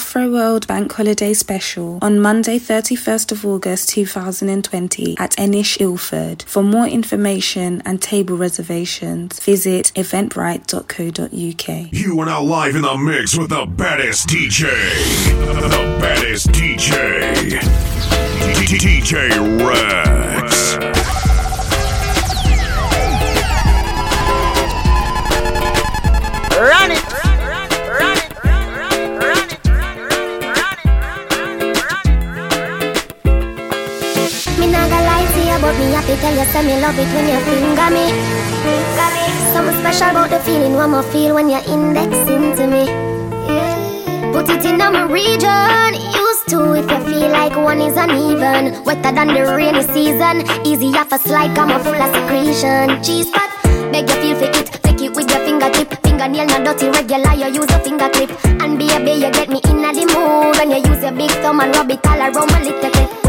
Afro World Bank Holiday Special on Monday 31st of August 2020 at Enish Ilford. For more information and table reservations, visit eventbrite.co.uk. You are now live in the mix with the baddest DJ. The baddest DJ. DJ Rex. Run it. But me happy tell you say me love it when you finger me. Something special about the feeling one more feel when you're indexing to me. Yeah. Put it in my region. Used to if you feel like one is uneven. Wetter than the rainy season. Easy off a slide, come full of secretion. Cheese spot, beg you feel for it. Take it with your fingertip. Fingernail not dirty, regular. You use a finger clip. And be a baby, you get me in the mood when you use your big thumb and rub it all around my little clip.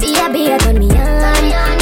Be a beer, turn me on.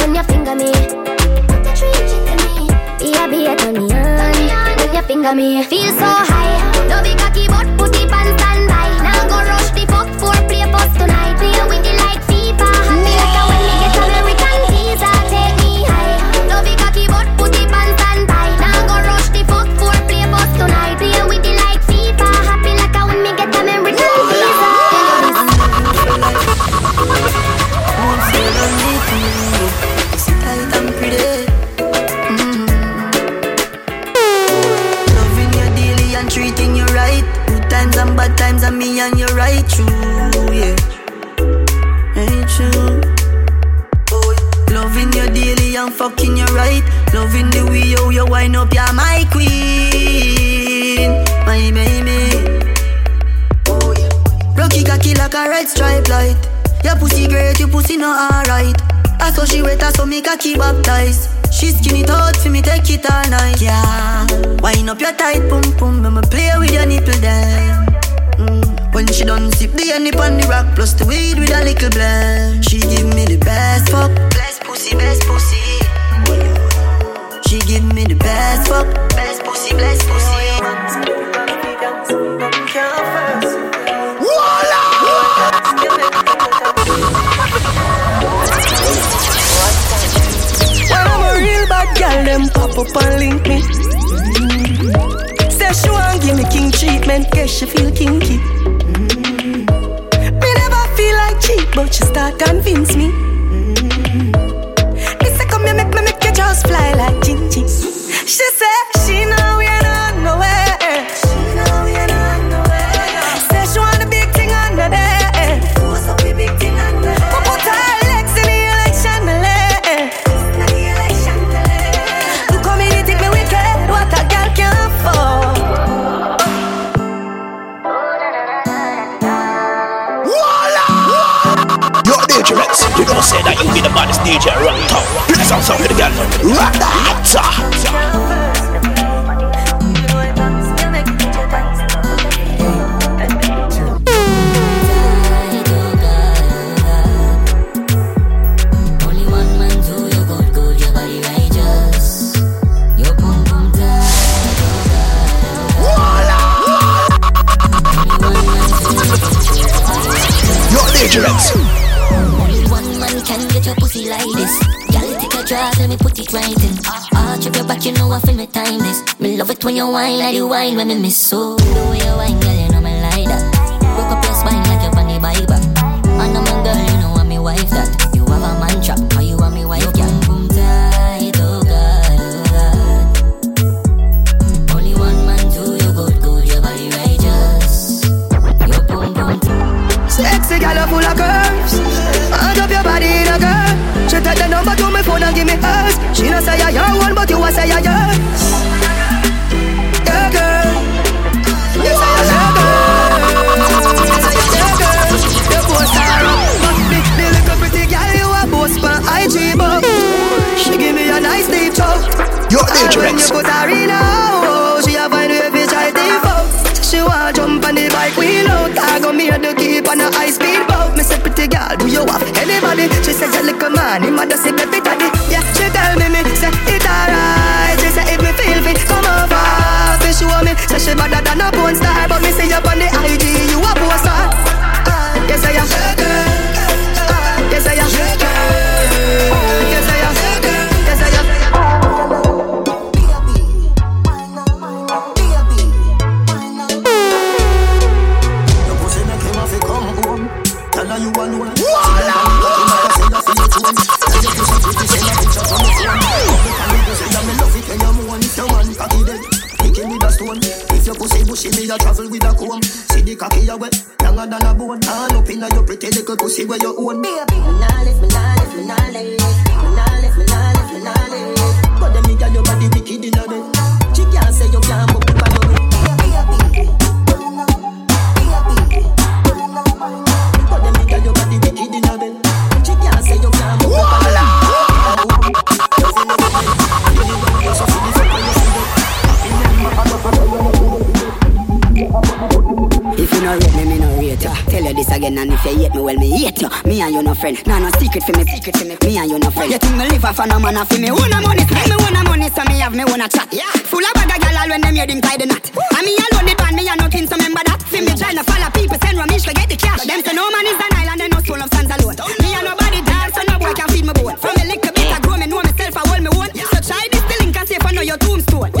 With your. Mm. When she done sip the honey on the rock, plus the weed with a little blend. She give me the best fuck, best pussy, best pussy. She give me the best fuck, best pussy, best pussy. When I'm a real bad girl, them pop up and link me. Say she want give me king treatment, guess she feel kinky. Mm-hmm. Me never feel like cheap, but she start convince me. Mm-hmm. Me say come here, make me make you just fly like Gingy. She say she know say that you be the baddest DJ around town. Play some song for the girl. Rock that. Only this. Girl, take a drive, let me put it right in. Arch up your back, you know I feel me time this. Me love it when you whine like you whine when me miss so. The way you whine, girl, Number to me phone and give me hers She not say I your one but you a say I yours you man him a just say baby daddy Yeah she tell me me say it alright. She say if me feel fit come over. Fi show me say she better than a porn star But me see you on the IG now little pussy where you own. Baby, me nah live, me nah live, me nah live, me nah live, me nah live, me nah live. But them me your body wicked inna bed. And you no friend. Nah, no secret for me, secret for me. Me and you no friend. You think me live off a no man off me? Wanna money, spend me wanna money, so me have me wanna chat. Yeah. Full of bag of gal all when them hear them tie the knot. And me alone the band, me and nothing, so remember that. See me trying to follow people, send ramish to get the cash. Them say no man is an island, they no soul of stands alone. Me and nobody dance, so no boy can feed me bone. From a little bit I grow, me know myself, I hold me own. So try this the link and see if I know your tombstone.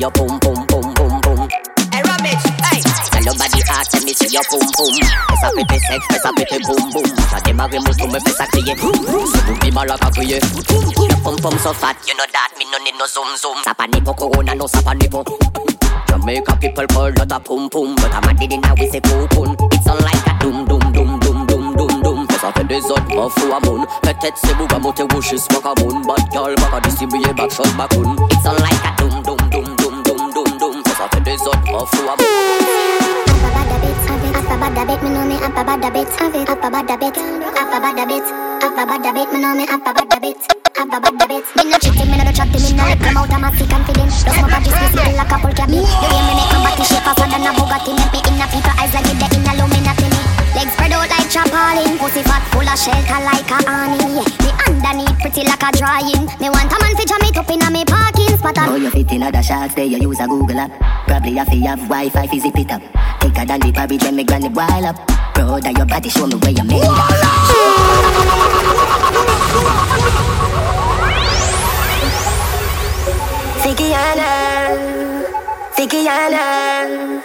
Your boom boom boom boom boom. Hey, rubbish, hey. Tell your body hot, let me see your boom boom. Fais ça péter sexe, fais ça péter boom boom. Ça démarre mon tour, me fais ça crier. C'est vous qui mal à crier. Your pum pum so fat, you know that me no need no zoom zoom. Ça pas ni pour corona, no ça pas ni pour. Jamaica people call that a pum pum, but I'm a did a we say pum pum. It's on like a doom doom doom doom doom doom doom. Ça fait des autres m'en fous à mon. Peut-être c'est vous va monter wishes, moi qu'à mon. Bad girl, back à distribuer back shot back on. It's on like a doom bit, me know me me know me. Me me me out my sick and feeling. Body squeeze like a. You hear me body shake faster than a Bugatti, make me in a people eyes like the in Illuminati. Legs spread out like pussy fat full of shelter like a honey. Underneath pretty like a drying. Me want a man fi jam it up inna me parking spot. Oh, you fit in other shots there, you use a Google app. Probably have to have Wi-Fi fi zip it up. Thicker than the porridge when me granny boil up. Proud of your body, show me where you made up. Fikiana, Fikiana,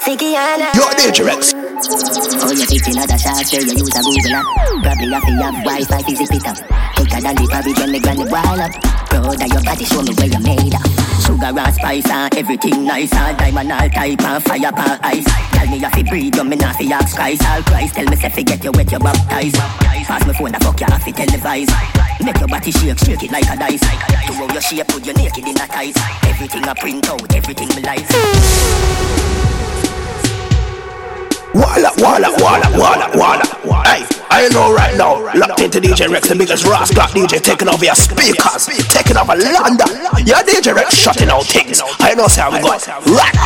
Fikiana. You're dangerous. Oh, you fit in other shots there, you use a Google app. Probably have to have Wi-Fi fi zip it up. Thicker than the porridge when me granny boil up. Proud of your body, show me where you made up. Sugar and spice and everything nice and diamond all type and fire pan ice. Tell me if you breathe, you me not fi ask Christ. All Christ, tell me say fi get you wet, you baptized. Pass me phone, the fuck you have fi televise. Make your body shake, shake it like a dice. To how your shape, put you naked in a tight. Everything I print out, everything me like. Walla, walla, walla, walla, walla. Hey, I know right now. Locked into DJ Rex, the biggest rascal DJ, taking over your speakers, taking over London. Yeah, DJ Rex shutting out things. I know, say I'm going. Right,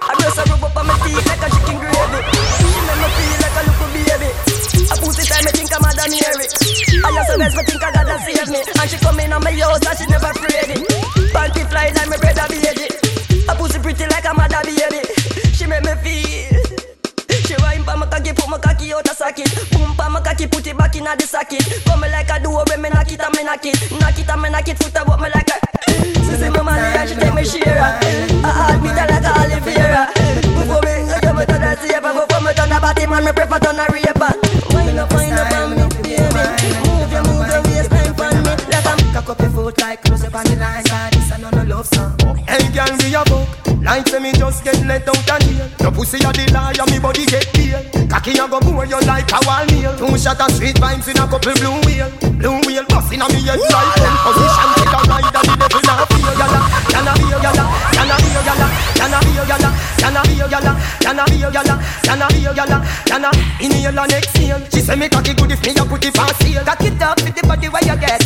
I dress her up on my feet like a chicken gravy. Make me feel like a little baby. I pussy time, me think I'm Madam Mary. I just a best, me think I gotta save. And she come on my house and she never afraid it. Fly like my brother baby. I pussy pretty like a mother baby. She make me feel. She wine pa my cocky, put my cocky out the socket. Boom pa my cocky, put it back in the socket. Come me like a duo when me knock it and me knock it. Knock it and me knock it, foot about me like a. Say my money she take me share. I heart me tell like Like say me just get let out of jail. Your pussy a the lie, and me body get pale. Cocky a go more you like a wall nail. Two shot of sweet vibes in a couple blue wheel. Blue wheel busting on me head like ten position. Take a ride and the devil not feel yalla. I a yalla? I a yalla? Can I be a yalla? Can I be a yalla? Can be a yalla? Can be a yalla? I inhale and exhale? She say me cocky good if me a put it for sale. Cock it up with the body where you get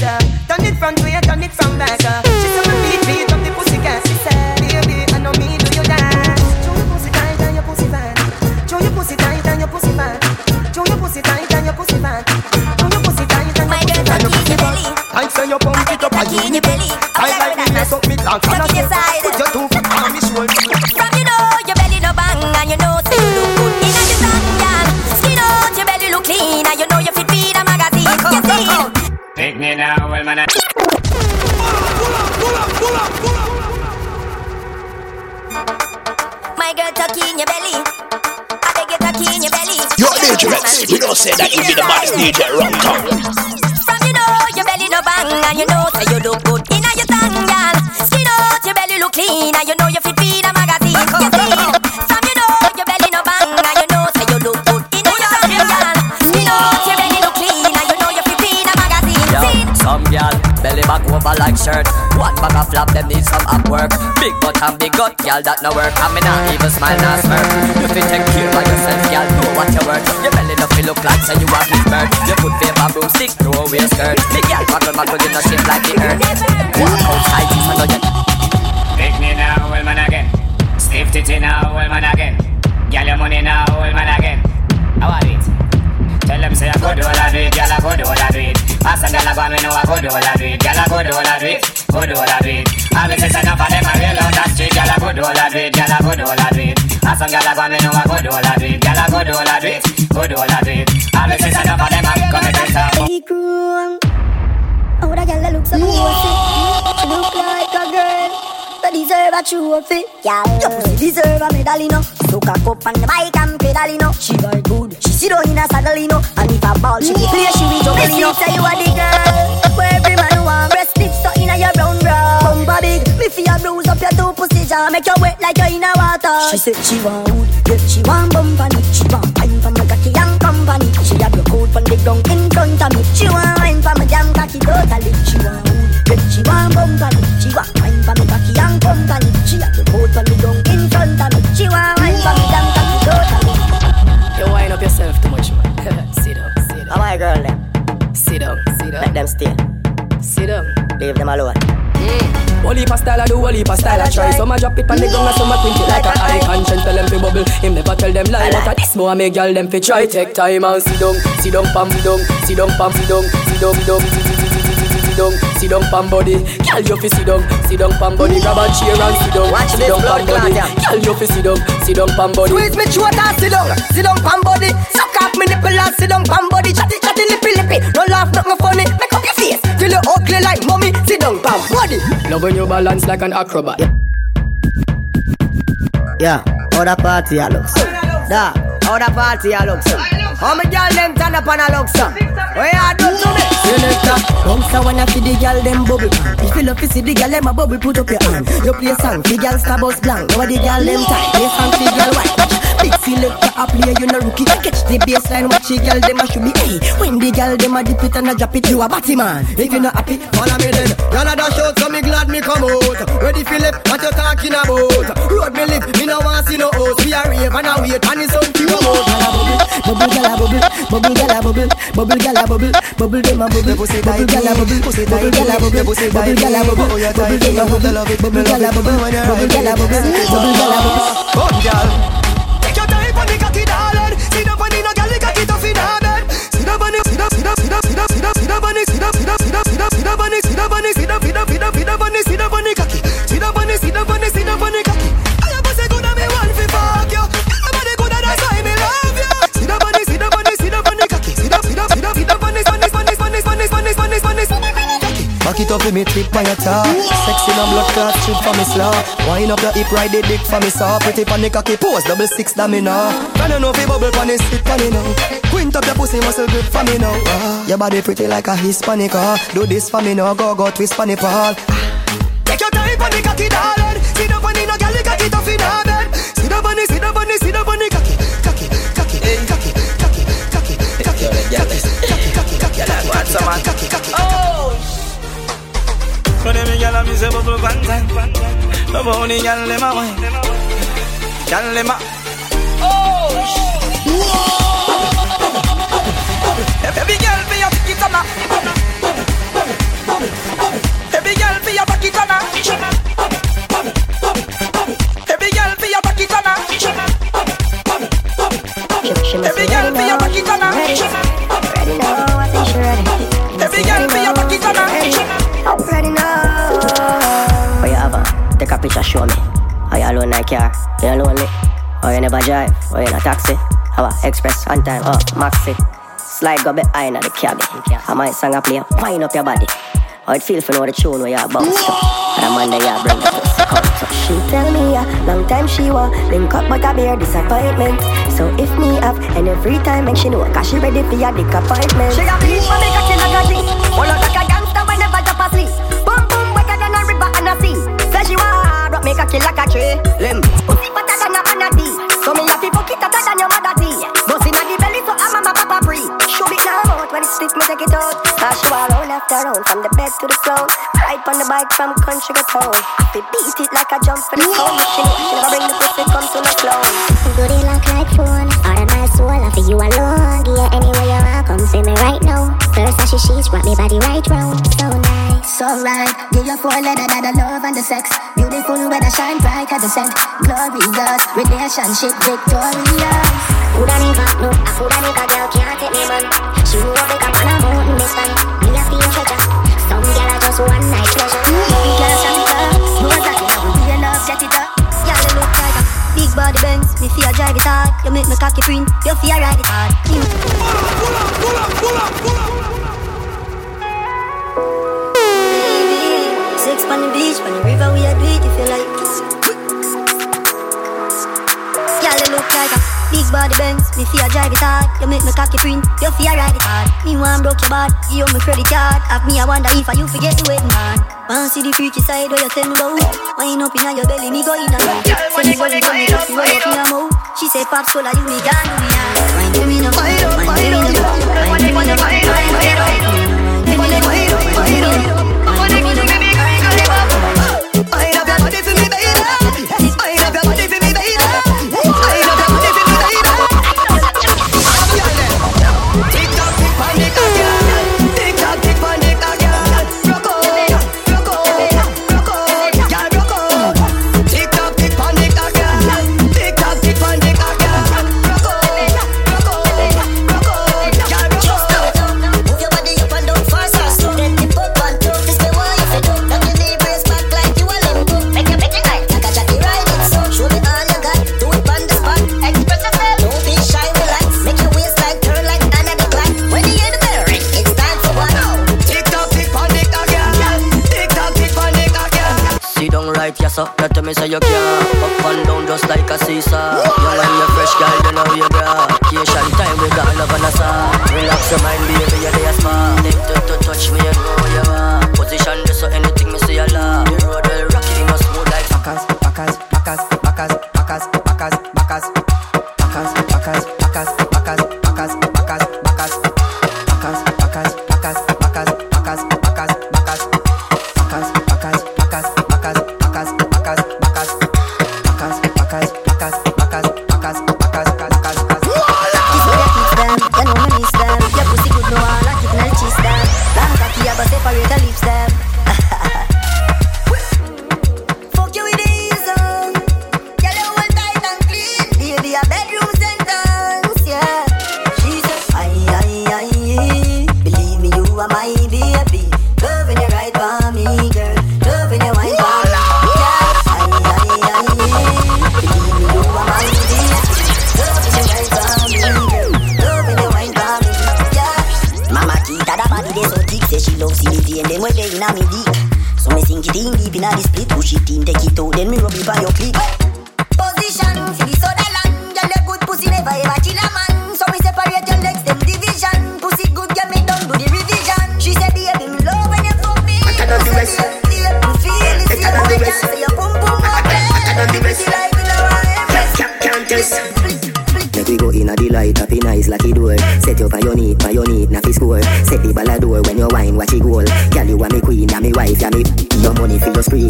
cocky the belly. I like me mess up me long. Cocky yes, Flap, them need some up work. Big butt and big gut, gal that no work. I mean, not even smile, not smirk. You fit take care of yourself, gal. Know what you work. Your belly no feel look like say you a big bird. You put paper broomstick, throw away skirt. Big gal, muggle muggle, you no shape like the earth. Walk outside, you know you. Pick me now, well man again. Stiff titty now, well man again. Girl your money now, well man again. How are it? Tell them say I go do all I do it, girl I go do all I do it. Ask a girl I go me know I go do all I do it, girl I go do all I do it, go do all I do it. All me say enough of them a real out that street, girl I go do all I do it, girl I go do all I do it. Ask some girl I go me know I go do all I do it, girl I go do all I do it, go do all I do it. All me say enough of them a come and dress up. Hey, crew. Oh, that girl that looks so pussy. She look like a girl that deserve a trophy. Yeah, your pussy deserve a medal, you know. So cock up on the bike and pedal, you know. She very good. She sit down in a saddle, you know. And if a ball she clear, she be juggle, you know. Say you are the girl where every man want breast lips so inna your brown bra. Bumba big, me a bruise up your two pussy jaw, make you wet like you in a water. She said she want wood, yeah, she want bump on it. She want wine from my cocky and company. She have your coat from the ground in front of me. She want wine from my jam cocky totally. She want wood, yeah, she want bump on it. She want sit down. Them stay. Sit down. Leave them alone. Whole heap of style I do, whole heap of style I try Some a drop it on the ground and some a twink it like a eye Conscience tell them to bubble, him never tell them lie But a this more make girl them fi try Take time and sit down, sit down pam, sit down Sit down pam, sit down, sit down, sit down Sit down, sit down pam body Girl you fi sit down, sit down pam body Grab a chair and sit down, Watch sit down blood pam body clot, yeah. Girl you fi sit down, sit down pam body Squeeze me throat and sit down, sit down pan body Suck off me nipple and sit down pan body Chatty chatty lippy lippy, no laugh nothing funny Make up your face, till you ugly like mommy Sit down pan body Love when you balance like an acrobat Yeah, how the party I look. Da, how the party I look How me girl them turn up and I look so. Where you do to me? Selector, bounce a wanna see the girl them bubble. If you love to see the girl them a bubble, put up your hand. You play song, the girl star bus blank. Now the girl them tight, play song, the girl white. Big selector a play, you no rookie. Catch the baseline, watch the girl them a should be. Hey, when the girl them a dip it and a drop it, you a batty man. If you not happy, Follow me then. Y'all a dash out, so me glad me come out. Ready Philip, what you talking about? Road me live, me no want see no host. We a rave and a wait, and it's on to promote. bubble gala bubble, bubble gala bubble, bubble gala bubble, bubble dem a bubble, bubble gala bubble, bubble gala bubble, bubble gala bubble, bubble dem a bubble, bubble gala bubble, bubble gala bubble, bubble gala bubble. Sit up, sit up, sit up, on the, sit up, on the, sit up on the, sit up, on the, sit up on cocky. Sit up on sit up on sit up on cocky. Back it up with me tip on your top Sexy and blood clot strip for me slaw Wind up your hip, ride the dick for me saw Pretty pon the cocky pose, double six da me now Can you know fi bubble pon the sit pon it now Quint up your pussy muscle grip for me now ah, Your body pretty like a Hispanic ah. Do this for me now, go go twist pon the pole Take your time pon the cocky darling Sit up on the no girl, the cocky tough in her bed Sit up on the, sit up on the, sit up on the cocky Cocky, cocky, cocky, cocky, cocky, cocky, cocky, cocky, cocky, cocky, cocky, cocky, cocky, Oh! So them gyal a me say bubble one time. Love how the gyal dem a wine. Gyal dem a. Oh! Every gyal be a on Every gyal be a bucket Show me Are you alone in a car? You lonely? Or you never drive? Or you in a taxi? Our express on time, oh, maxi. Slide go behind at the cab. I might sing a play, wind up your body. How it feel for know the tune where you're about to. And I'm under your yard, bring the She tell me a long time she want link up but a bare disappointment. So if me up and every time make she know, cause she ready for your dick appointment. She got me for me cocky like a G. Hold up like a gangster whenever drop asleep. Boom boom, wetter than a river and a sea. Say she want make a kill like a tree. Lem. Pussy fatter than a banana So me have to fuck it hotter than your mother tea. Bust inna the belly so I'm a mama papa free. Shove it now, out when it stick me take it out. Cash you all round after round from the bed to the floor. Ride on the bike from country to town. We beat it like a jump for the soul. She never bring the pussy come to my clown. Good it lock like phone. Out of my soul, I feel you alone. Yeah, anywhere you are, come see me right now. First, I she she's wrap me body right round. So now so right. Give your four letter that the love and the sex. Beautiful weather shine bright as the scent. Glorious relationship victorious. Coulda nigga, no, I coulda nigga, girl can't take me man. She move like a man, I'm out in this time. Me a feel treasure. Some girl are just one night pleasure. Baby girl, shut it up. Know that you know we love, set it up. Girl, you look like a big body Benz. Me fear drive it hard. You make me cocky print. You feel ride it hard. Pull up, pull up, pull up, pull up, pull up. This body bends, me fear drive it hard. You make me cocky print, you fear ride it hard. Me want broke your bad, you make me credit card. Have me I wonder if I you forget the wedding man. Wanna see the freaky side where you tell me about? Wind up in your belly, me go inna your. Tell me what you want me to see, me you inna. She say pop so like you me can't do me. Wind up, wind up, wind up, wind up, wind up, wind up, wind up.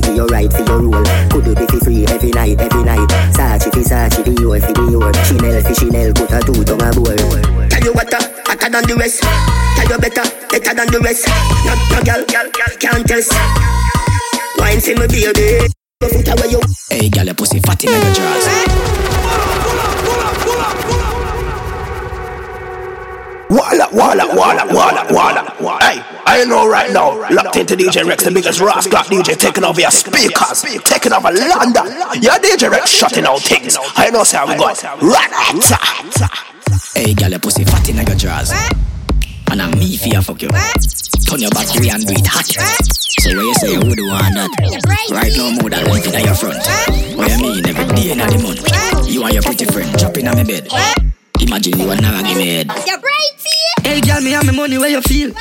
for your right, for your rule. Could you be for free every night, every night? Sachi for Sachi, the your, for the your. Chanel for Chanel, put a two tongue a bowl. Tell you what, uh, hotter than the rest. Tell you better, better than the rest. No, no, girl, girl, girl can't test. Wine see me, baby. Hey, girl, your pussy fatty in the drawers. Walla, walla, walla, walla, walla. Hey, I know right now. Locked into DJ Rex, the biggest rascal DJ, taking over your speakers, taking over London. Your DJ Rex shutting out things. I know, say how we go. Rat Hey, girl, your pussy fat in your drawers. And I'm me for you, fuck you. Turn your back way and do it hot. So where you say you would want that? Right now, more than leave it at your front. What you mean every day in the month? You and your pretty friend dropping on my bed. Imagine you and never give me head. You're bright Hey, girl, me have my money where you feel.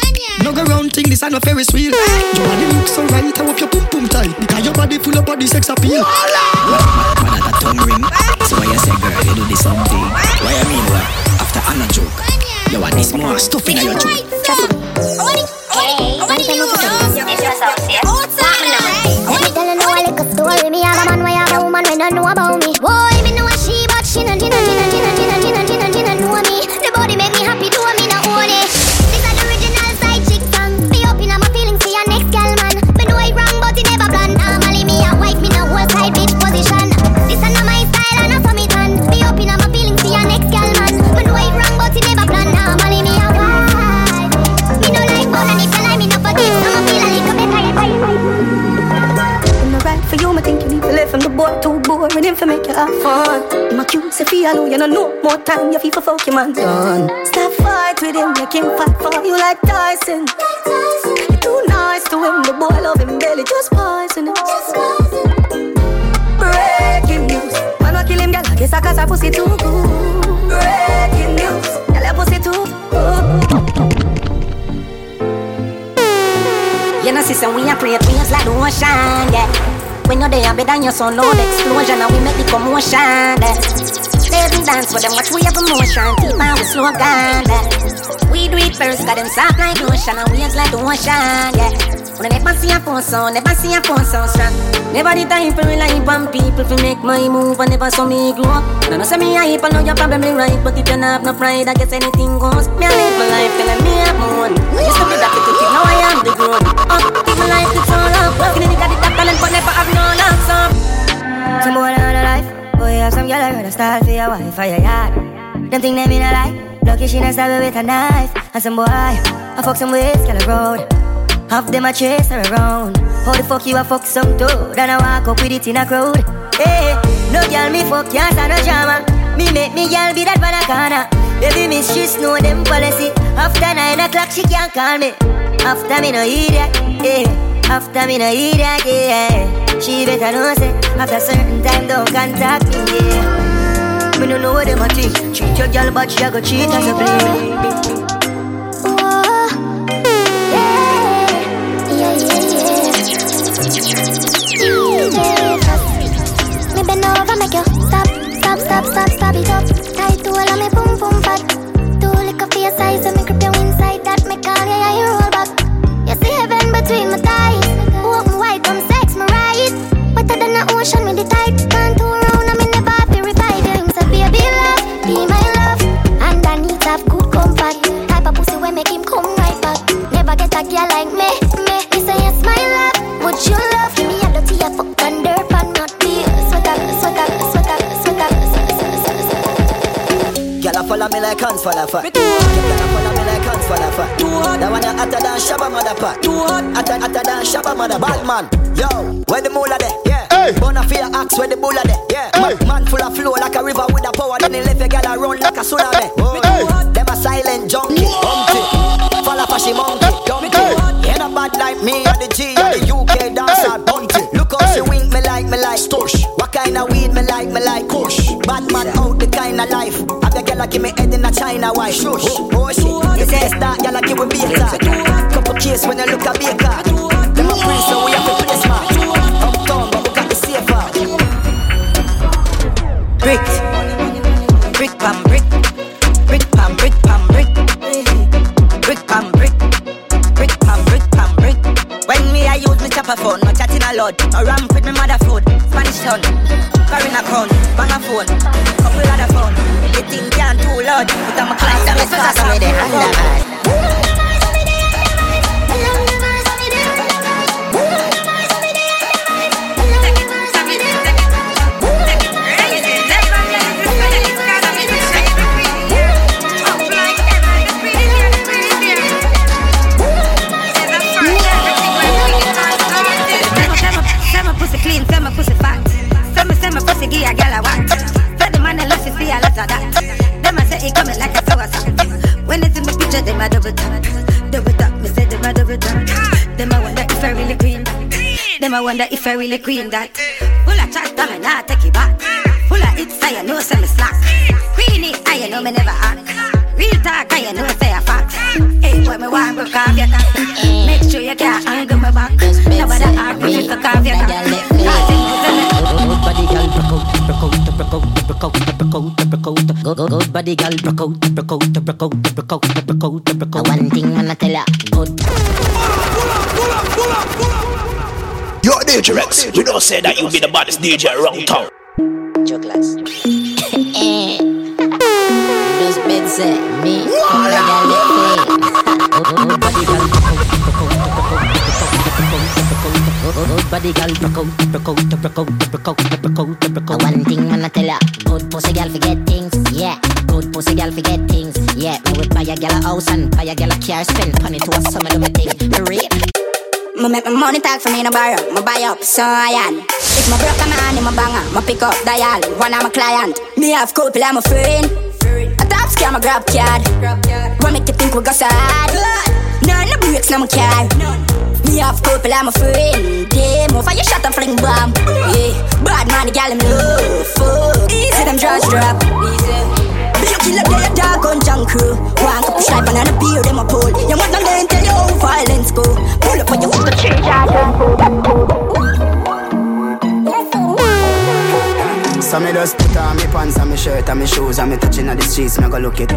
No go round thing, this ain't no Ferris wheel. Your body looks so right, I hope your pum pum tight. Because your body full of body sex appeal. What, what, that a tongue ring? So why you say, girl, you do this something? Why you mean what? After Anna joke. You want this more stuff in your joke. Say feel you know no more time, you feel for fuck your man done. Stop fight with him, make him fight for you like Tyson. You're too nice to him, the boy love him belly, just poison. Breaking news, man wa kill him, girl, guess I cause her pussy too good. Breaking news, girl, your pussy too good. You know, sister, we are create waves like the ocean, yeah. When you're there, better your son loud mm. explosion, and we make the commotion, yeah. Ladies dance for them, watch we have emotion, Keep slow down, yeah. We do it first, got them soft like ocean, and waves like ocean, yeah. When I never see a phone sound, never see a phone sound strong. Never the time for rely on people to make my move, and never saw me grow up. Now, no say me hype, I know you're probably right, but if you not have no pride, I guess anything goes. Me, I live my life telling me I'm one. Used to be that kid, now I am the grown. Up, live my life, it's all up. Working in the got the talent, but never have no luck, so. Some boy on the life, boy have some girl I heard a style for your wife for yard. Them think they mean a lie. Lucky she not stab with a knife. And some boy, I fuck some ways, a road. Half them a chase her around. How the fuck you a fuck some dude? And I walk up with it in a crowd. Hey, no girl me fuck can't stand no drama. Me make me girl be that banana. Baby miss she know them policy. After nine o'clock she can't call me. After me no idiot, yeah. After me no idiot, yeah. She better know say after certain time don't contact me, yeah. Me no know what them a think. Treat your girl but she a go cheat as a play. Oh, you stop, stop, stop, it up. Tight to all of me boom boom fat. Two lick for your size, so me grip you inside that. Me call you, yeah, you roll back. You see heaven between my Wetter than the ocean with the tide. Can't turn around, I me never have to revive you. So baby love, be my love. And I need to have good comfort. Type of pussy where make him come right back. Never get a girl like me, me. Me say yes, my love. Would you love me? I don't see a fuck and dirt and not be sweater, sweater, sweater, sweater, Girl, I follow me like hands for the fat. Girl, I follow me like hands for the fat. That one hotter than Shabba mother pat. Hotter, hotter than Shabba mother. Bad man, yo, where the moolah there? Hey. Bona fear axe where the bulla there? Yeah. Hey. Man full of flow like a river with a power. Then he left a a run like a tsunami. Hey. Them a silent junkie, humpty. Fall off a she monkey, dumpy. Ain't a bad like me or the G or the UK dancer, bunty. Look how she wink me like me like Stush. What kind of weed me like me like Kush. Bad man out the kind of life. Have a girl give me head in a China white. Shush. Oh, oh shit. You say start, girl give me beta. Couple case when you look a baker. Picture, them a double tap, double tap. Me say them a double tap. Them a wonder if I really queen. Them a wonder if I really queen that. Full of chat, me nah take it back. Full of hits, I know say me slack. Queenie, I know me never act. Real talk, I know say a fact. Hey, boy, me want broke off your cock. Make sure you can't angle my back. Nobody me to carve your cock. Good, good, good body girl, broke out, broke out, broke out, broke out, broke out, broke out. One thing I'ma tell ya, good. Yo, DJ Rex, we don't say that you be the baddest DJ around town. Chocolates. Just bed say me, all Good body girl, broke out, broke out, broke out, broke out, broke out, broke out. One thing I'ma tell ya, good pussy girl forget things, yeah. Good pussy girl forget things, yeah. Me would buy a girl a house and buy a girl a car, spend money to a summer do me thing. Me real. Me make my money talk for me no borrow, me buy up so I am. If my broke a man my banger, me pick up dial, one of my client. Me have couple, I'm a friend. A top scam, a grab card. What make you think we go sad? None of breaks, no my car. Me have couple, I'm a friend. Damn, over your shot and fling bomb. Yeah, bad man, the gal in love. Fuck. Easy, them drugs drop. Easy. A killer, they a dog on junk crew. One cup of stripe and a beer, them a pull. You want them then tell you how violence go. Pull up on you with the change, I don't So me just put on me pants and me shirt and me shoes and me touching on the streets, me go look it.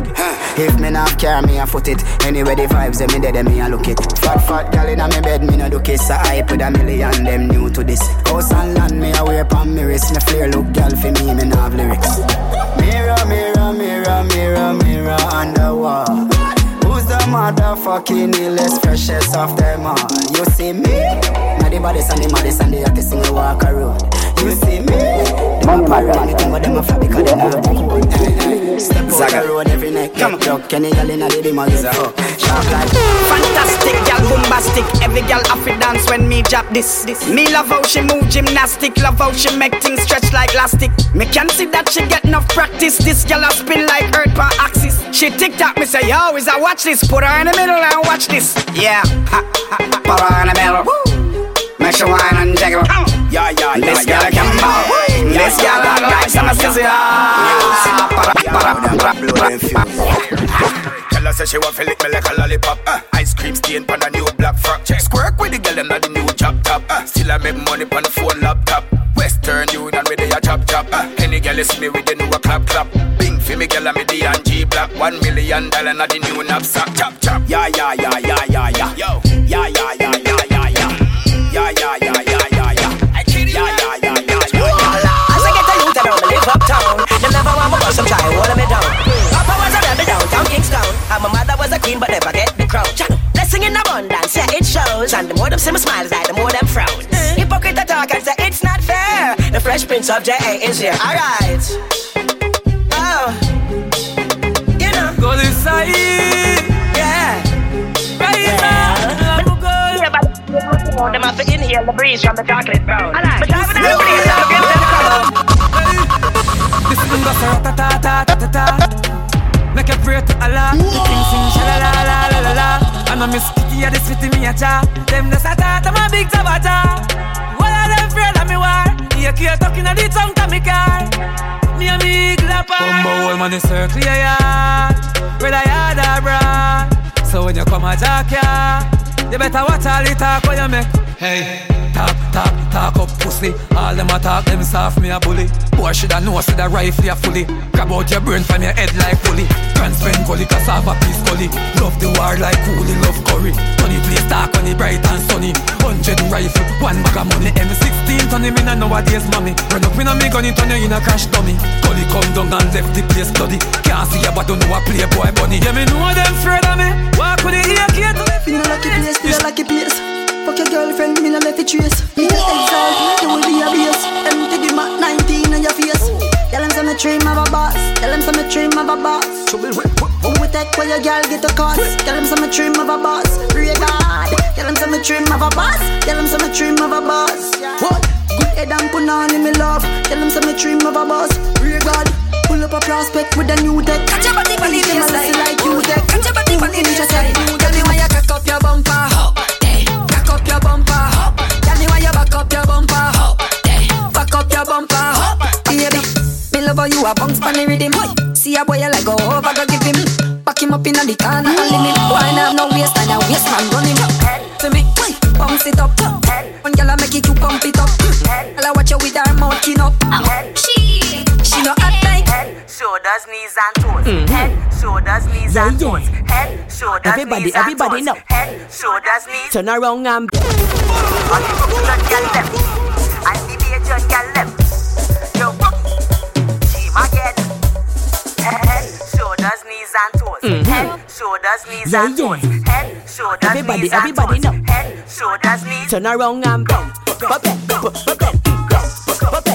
If me not care, me a foot it. Anyway the vibes, them me dead, me a look it. Fat fat gal inna me bed, me no do kiss. I put a million, them new to this. House and land, me a wear pon me wrist. Me flare look gal for me, me no have lyrics. Mirror, mirror, mirror, mirror, mirror on the wall. Who's the motherfucking illest, freshest of them all? You see me? Now the baddest and the maddest and the hottest in the walk around. You see me? Money run, anything but them a flap because they know the code. Step out the road every night, come up. Kenny girl inna the dim a give fuck. Sharp like Fantastic, gal bombastic. Every have to dance when me drop this. this. Me love how she move gymnastic. Love how she make things stretch like elastic. Me can see that she get enough practice. This gal a spin like earth per axis. She tick tock, me say yo, is I watch this? Put her in the middle and watch this. Yeah, ha, ha, ha. put her in the middle. Woo. Make she wine and jiggle. Yeah, yeah, yeah. This gal can ball. This gal a like some scissor. Tell her say she want to lick me like a lollipop. Uh, ice cream stain pon a new black frock. Squirk with the girl them not the new chop top. Uh, still I make money pon the phone laptop. Western Union with the chop chop. Uh, any girl is me with the new clap clap. Bing for me girl me the G black. One million dollar not the new knapsack. Chop chop. Yeah yeah yeah yeah yeah yeah. Yo. But never get the crown. Blessing in abundance, yeah it shows. And the more them see me smiles, like the more them frown. Hypocrite talk and say it's not fair. The fresh prince of J.A. is here. Alright. Oh. You know. Go this side. Yeah. Right. Them have to inhale the breeze from the chocolate brown. But down the breeze, I'm gonna give them This is the ta ta ta ta ta ta. Make you pray to Allah. The king sing sha la la la la la la. And I miss Kitty at the city me a cha. Them the sata to my big tabata. What are them afraid of me war? You can't talking at the tongue to me car. Me a big lapper. Bumbo all money circle ya ya. Where I yard a bra. So when you come a jack ya, you better watch all the talk when you make. Hey. Talk, talk, talk up pussy. All them a talk, them soft me a bully. Boy shoulda know, see the rifle ya fully. Grab out your brain from your head like fully Transparent gully, cassava piece gully Love the war like coolie, love curry. Money place dark, money bright and sunny. Hundred rifle, one bag of money. M16 turn him in a nowadays mommy. Run up in a me gun, it turn you in a crash dummy. Gully come down and left the place bloody. Can't see ya but don't know a playboy bunny. Yeah me know them afraid of me. Walk with the AK to me. Feel like a place, feel like a place Fuck your girlfriend, me no let it trace. Me no exalt, you will be a base Empty the mat 19 on your face. Tell them some me dream of a boss. Tell them some me dream of a boss. Trouble with Who we take where your girl get a cost Tell them some me dream of a boss. Pray God. Tell them some me dream of a boss. Tell them some me dream of a boss. What? Good head and put on in me love. Tell them them say me dream of a boss. Real God, pull up a prospect with a new deck. Catch your body on the like you deck. Catch your body on the. Tell me why you cock up your bumper. Me love how you a bounce the rhythm. See a boy you like go over, go give him. Back him up inna the corner and limit. Why not no waste time, a waste man run him. To me, bounce it up. One gyal a make it you pump it up. Girl I watch you with her mouth chin up. She, she no act like. Shoulders, knees and toes. Mm-hmm. Head, shoulders, knees and toes. Head, shoulders, Everybody, knees everybody and know. Head, shoulders, knees. Turn around and And the girl left. And the Bajan girl left. and toes. Mm-hmm. Head, shoulders, knees yeah, and toes. Head, shoulders, everybody, knees everybody and toes. Know. Head, shoulders, knees. Turn around and bend. Bend, bend, bend, bend, bend, bend, bend, bend.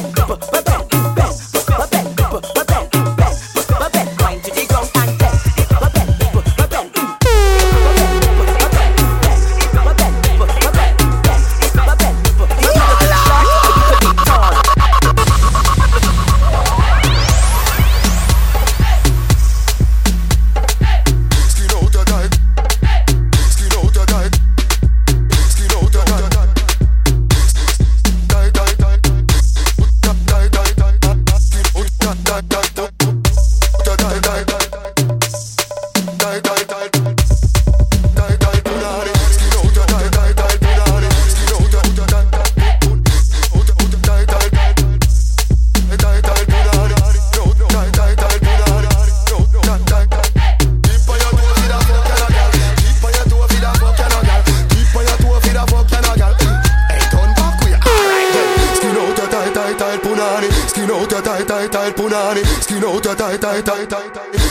Skin out your tight, tight.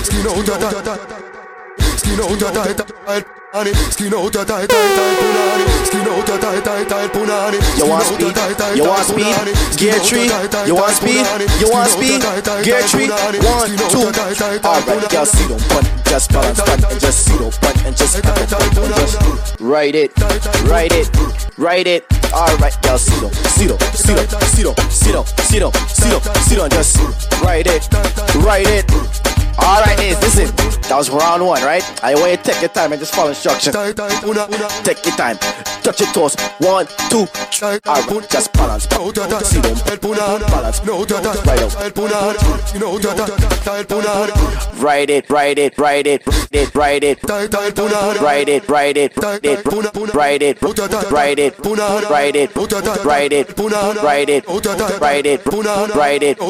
Skin out your tight, tight. Skin out your tight, tight, tight punani. Skin out your tight, tight, tight punani. You want speed? You want speed? Gear three? You want speed? You want speed? Gear three? One, two. Alright, girl, sit up, punt, just balance, punt, and just sit up, punt, and just punt, and just ride it, ride it, ride it. Alright, girl, sit up, sit up, sit up, sit up, sit up, sit up, sit up, sit up, just ride it, ride it. Alright, is listen. That was round one, right? I want you to take your time and just follow instructions. Take your time. Touch your toes. One, two, alright. Just balance. Sit down. Balance. Right out. Ride it, ride it, ride it, ride it, ride it, ride it, ride it, ride it, ride it, ride it, ride it, ride it, ride it, ride it, ride it, ride it,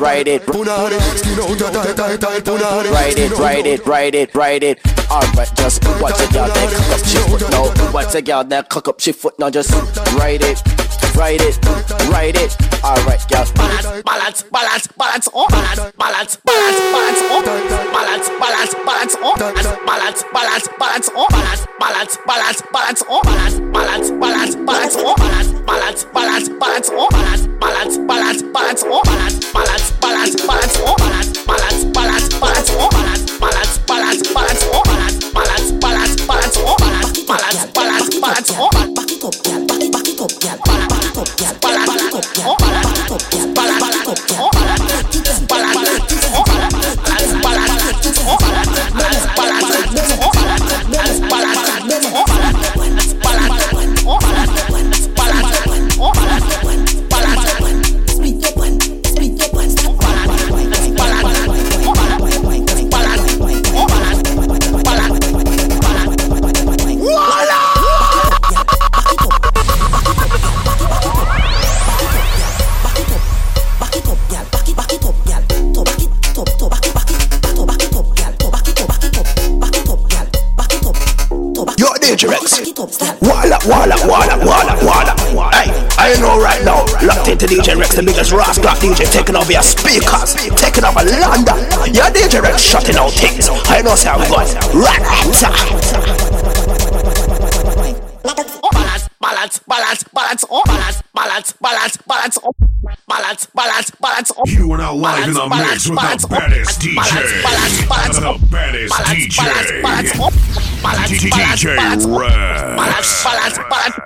ride it, ride it, ride it, ride it. Ride it. Alright, just watch a girl then cock up she foot now. Watch a girl then cock up she foot now. Just ride it, ride it, ride it. Alright, girl. Balance, balance, balance, balance, oh. Balance, balance, balance, balance, oh. Balance, balance, balance, oh. Balance, balance, balance, oh. Balance, balance, balance, balance, oh. Balance, balance, balance, balance, oh. Balance, balance, balance, balance, oh. Balance, balance, balance, balance, oh. Balance, balance, balance, balance, oh. Balance, balance, balance, balance, oh. Balance, balance, balance, oh. Balance, balance, balance, oh. Balance, balance, balance, oh. Back it up, girl. Back it, back it up, girl. Back it up, girl. Balance, balance, oh. Balance, balance, oh. Balance, oh. Balance, balance, oh. Balance, rascal DJ, taking over your speakers, taking over London. Yo, DJ Rex shutting out things. I know how it goes. Right Balance, balance, balance, balance, oh. Balance, balance, balance, balance, oh. Balance, balance, balance, oh. You are now live in the mix with the baddest DJ. The baddest DJ. DJ Rex. Balance, balance, balance, balance, balance, balance.